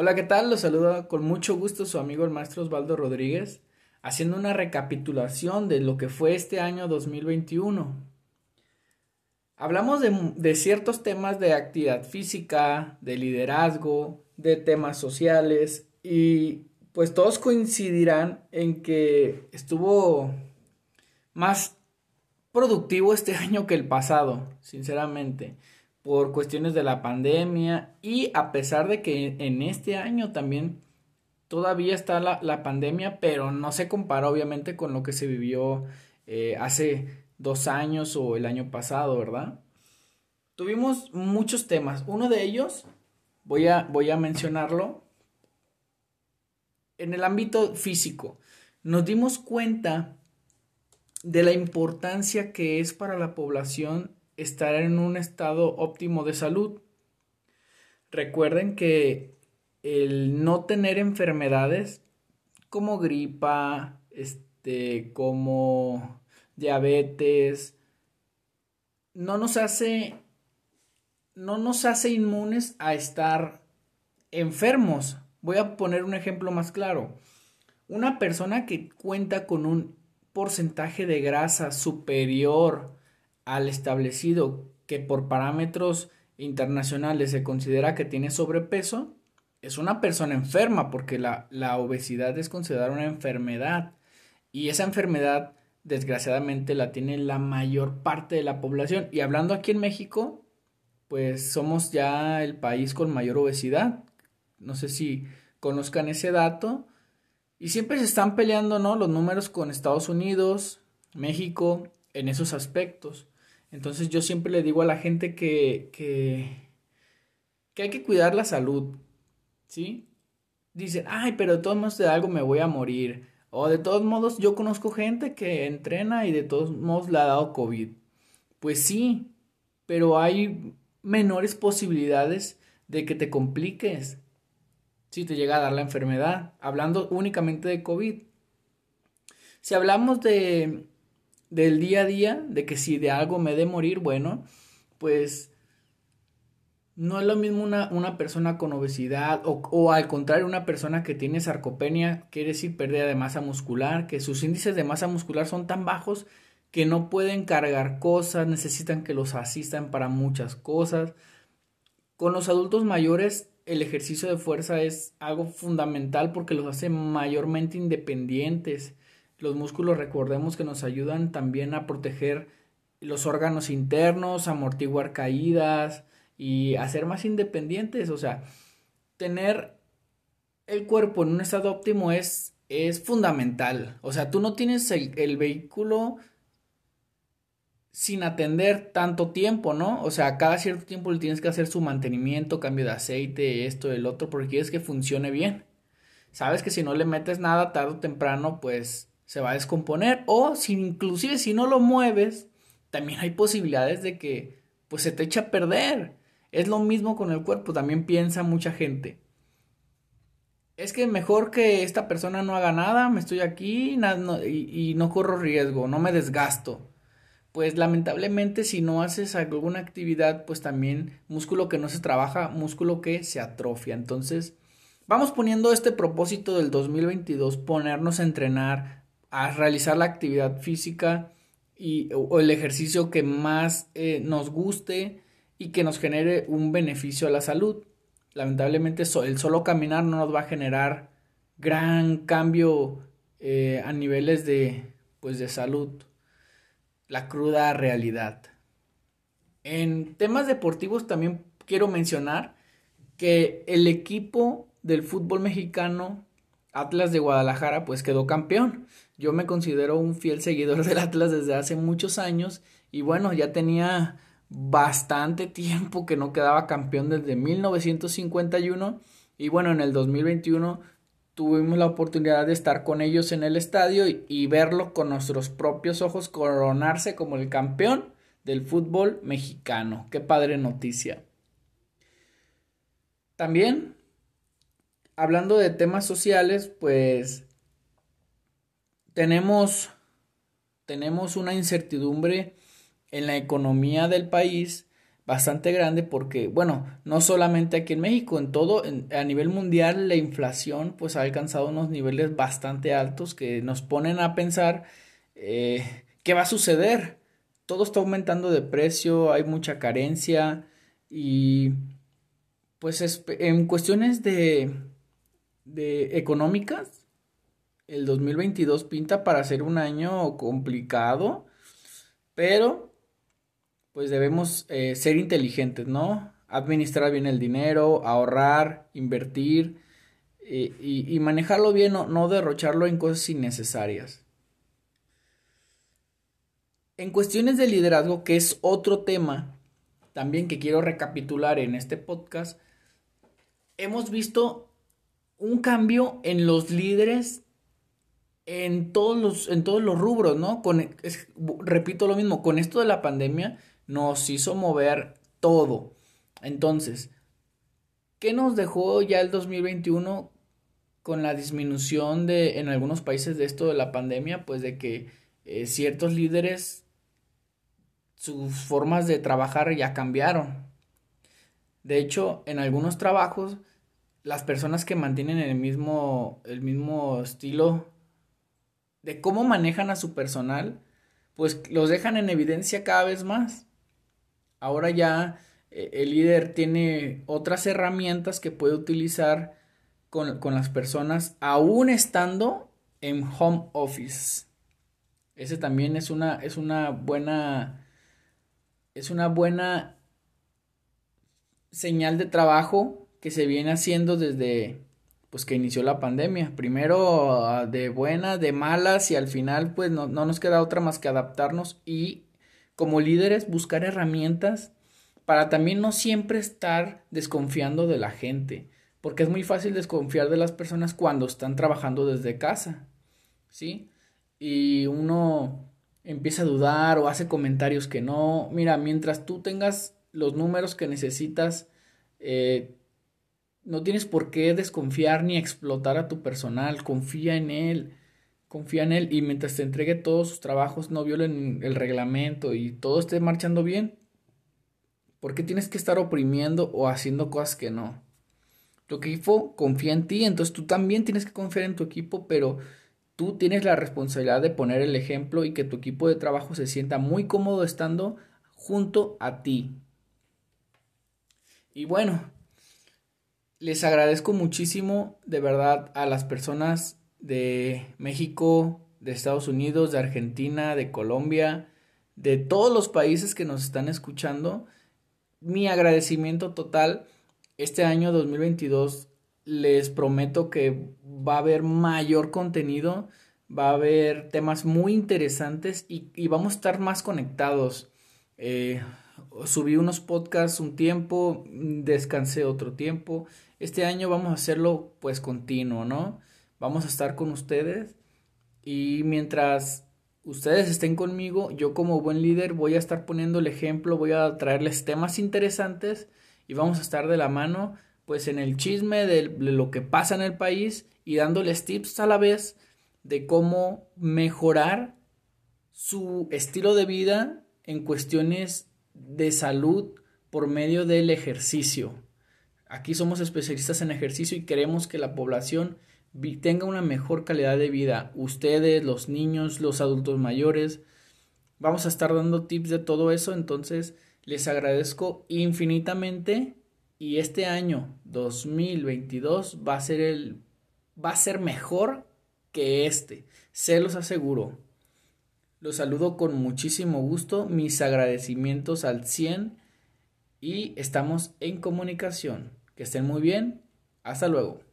Hola, ¿qué tal? Los saluda con mucho gusto su amigo el maestro Osvaldo Rodríguez, haciendo una recapitulación de lo que fue este año 2021. Hablamos de, de ciertos temas de actividad física, de liderazgo, de temas sociales y pues todos coincidirán en que estuvo más productivo este año que el pasado, sinceramente por cuestiones de la pandemia y a pesar de que en este año también todavía está la, pandemia, pero no se compara obviamente con lo que se vivió eh, hace dos años o el año pasado, ¿verdad? Tuvimos muchos temas. Uno de ellos, voy a, voy a mencionarlo, en el ámbito físico. Nos dimos cuenta de la importancia que es para la población estar en un estado óptimo de salud. Recuerden que el no tener enfermedades como gripa, este, como diabetes, no nos hace no nos hace inmunes a estar enfermos. Voy a poner un ejemplo más claro. Una persona que cuenta con un porcentaje de grasa superior al establecido que por parámetros internacionales se considera que tiene sobrepeso, es una persona enferma porque la, la obesidad es considerada una enfermedad. Y esa enfermedad desgraciadamente la tiene la mayor parte de la población. Y hablando aquí en México pues somos ya el país con mayor obesidad. No sé si conozcan ese dato. Y siempre se están peleando no los números con Estados Unidos México en esos aspectos entonces yo siempre le digo a la gente que, que, que hay que cuidar la salud, ¿sí? Dicen, ay, pero de todos modos de algo me voy a morir. O de todos modos yo conozco gente que entrena y de todos modos le ha dado COVID. Pues sí, pero hay menores posibilidades de que te compliques si te llega a dar la enfermedad, hablando únicamente de COVID. Si hablamos de del día a día, de que si de algo me de morir, bueno, pues no es lo mismo una, una persona con obesidad o, o, al contrario una persona que tiene sarcopenia, quiere decir pérdida de masa muscular, que sus índices de masa muscular son tan bajos que no pueden cargar cosas, necesitan que los asistan para muchas cosas. Con los adultos mayores el ejercicio de fuerza es algo fundamental porque los hace mayormente independientes. Los músculos recordemos que nos ayudan también a proteger los órganos internos, amortiguar caídas y a ser más independientes. O sea, tener el cuerpo en un estado óptimo es, es fundamental. O sea, tú no tienes el, el vehículo sin atender tanto tiempo, ¿no? O sea, cada cierto tiempo le tienes que hacer su mantenimiento, cambio de aceite, esto, el otro, porque quieres que funcione bien. Sabes que si no le metes nada tarde o temprano, pues se va a descomponer o si inclusive si no lo mueves, también hay posibilidades de que pues se te eche a perder. Es lo mismo con el cuerpo, también piensa mucha gente. Es que mejor que esta persona no haga nada, me estoy aquí y, y no corro riesgo, no me desgasto. Pues lamentablemente si no haces alguna actividad, pues también músculo que no se trabaja, músculo que se atrofia. Entonces, vamos poniendo este propósito del 2022, ponernos a entrenar, a realizar la actividad física y, o el ejercicio que más eh, nos guste y que nos genere un beneficio a la salud. Lamentablemente el solo caminar no nos va a generar gran cambio eh, a niveles de, pues, de salud. La cruda realidad. En temas deportivos también quiero mencionar que el equipo del fútbol mexicano Atlas de Guadalajara pues quedó campeón. Yo me considero un fiel seguidor del Atlas desde hace muchos años y bueno, ya tenía bastante tiempo que no quedaba campeón desde 1951 y bueno, en el 2021 tuvimos la oportunidad de estar con ellos en el estadio y, y verlo con nuestros propios ojos coronarse como el campeón del fútbol mexicano. Qué padre noticia. También hablando de temas sociales, pues tenemos, tenemos una incertidumbre en la economía del país, bastante grande porque, bueno, no solamente aquí en México, en todo, a nivel mundial la inflación pues ha alcanzado unos niveles bastante altos que nos ponen a pensar eh, qué va a suceder. Todo está aumentando de precio, hay mucha carencia y pues en cuestiones de, de económicas, el 2022 pinta para ser un año complicado, pero pues debemos eh, ser inteligentes, ¿no? Administrar bien el dinero, ahorrar, invertir eh, y, manejarlo bien, no, no derrocharlo en cosas innecesarias. En cuestiones de liderazgo, que es otro tema también que quiero recapitular en este podcast, hemos visto un cambio en los líderes en todos los, en todos los rubros, ¿no? Con, repito lo mismo, con esto de la pandemia nos hizo mover todo. Entonces, ¿qué nos dejó ya el 2021 con la disminución de en algunos países de esto de la pandemia? Pues de que eh, ciertos líderes sus formas de trabajar ya cambiaron. De hecho, en algunos trabajos las personas que mantienen el mismo el mismo estilo de cómo manejan a su personal, pues los dejan en evidencia cada vez más. Ahora ya eh, el líder tiene otras herramientas que puede utilizar con, las personas aún estando en home office. Ese también es una, es una buena, es una buena señal de trabajo que se viene haciendo desde pues que inició la pandemia. Primero ah, de buenas, de malas y al final pues no, no nos queda otra más que adaptarnos y como líderes buscar herramientas para también no siempre estar desconfiando de la gente, porque es muy fácil desconfiar de las personas cuando están trabajando desde casa, ¿sí? Y uno empieza a dudar o hace comentarios que no, mira, mientras tú tengas los números que necesitas, eh, no tienes por qué desconfiar ni explotar a tu personal, confía en él, confía en él y mientras te entregue todos sus trabajos no violen el reglamento y todo esté marchando bien, ¿por qué tienes que estar oprimiendo o haciendo cosas que no? Tu equipo confía en ti, entonces tú también tienes que confiar en tu equipo, pero tú tienes la responsabilidad de poner el ejemplo y que tu equipo de trabajo se sienta muy cómodo estando junto a ti. Y bueno, les agradezco muchísimo de verdad a las personas de México, de Estados Unidos, de Argentina, de Colombia, de todos los países que nos están escuchando. Mi agradecimiento total. Este año 2022 les prometo que va a haber mayor contenido, va a haber temas muy interesantes y, vamos a estar más conectados. Eh, subí unos podcasts un tiempo, descansé otro tiempo. Este año vamos a hacerlo pues continuo, ¿no? vamos a estar con ustedes y mientras ustedes estén conmigo, yo como buen líder voy a estar poniendo el ejemplo, voy a traerles temas interesantes y vamos a estar de la mano pues en el chisme de lo que pasa en el país y dándoles tips a la vez de cómo mejorar su estilo de vida en cuestiones de salud por medio del ejercicio. Aquí somos especialistas en ejercicio y queremos que la población tenga una mejor calidad de vida. Ustedes, los niños, los adultos mayores. Vamos a estar dando tips de todo eso, entonces les agradezco infinitamente y este año 2022 va a ser el va a ser mejor que este, se los aseguro. Los saludo con muchísimo gusto, mis agradecimientos al 100 y estamos en comunicación. Que estén muy bien. Hasta luego.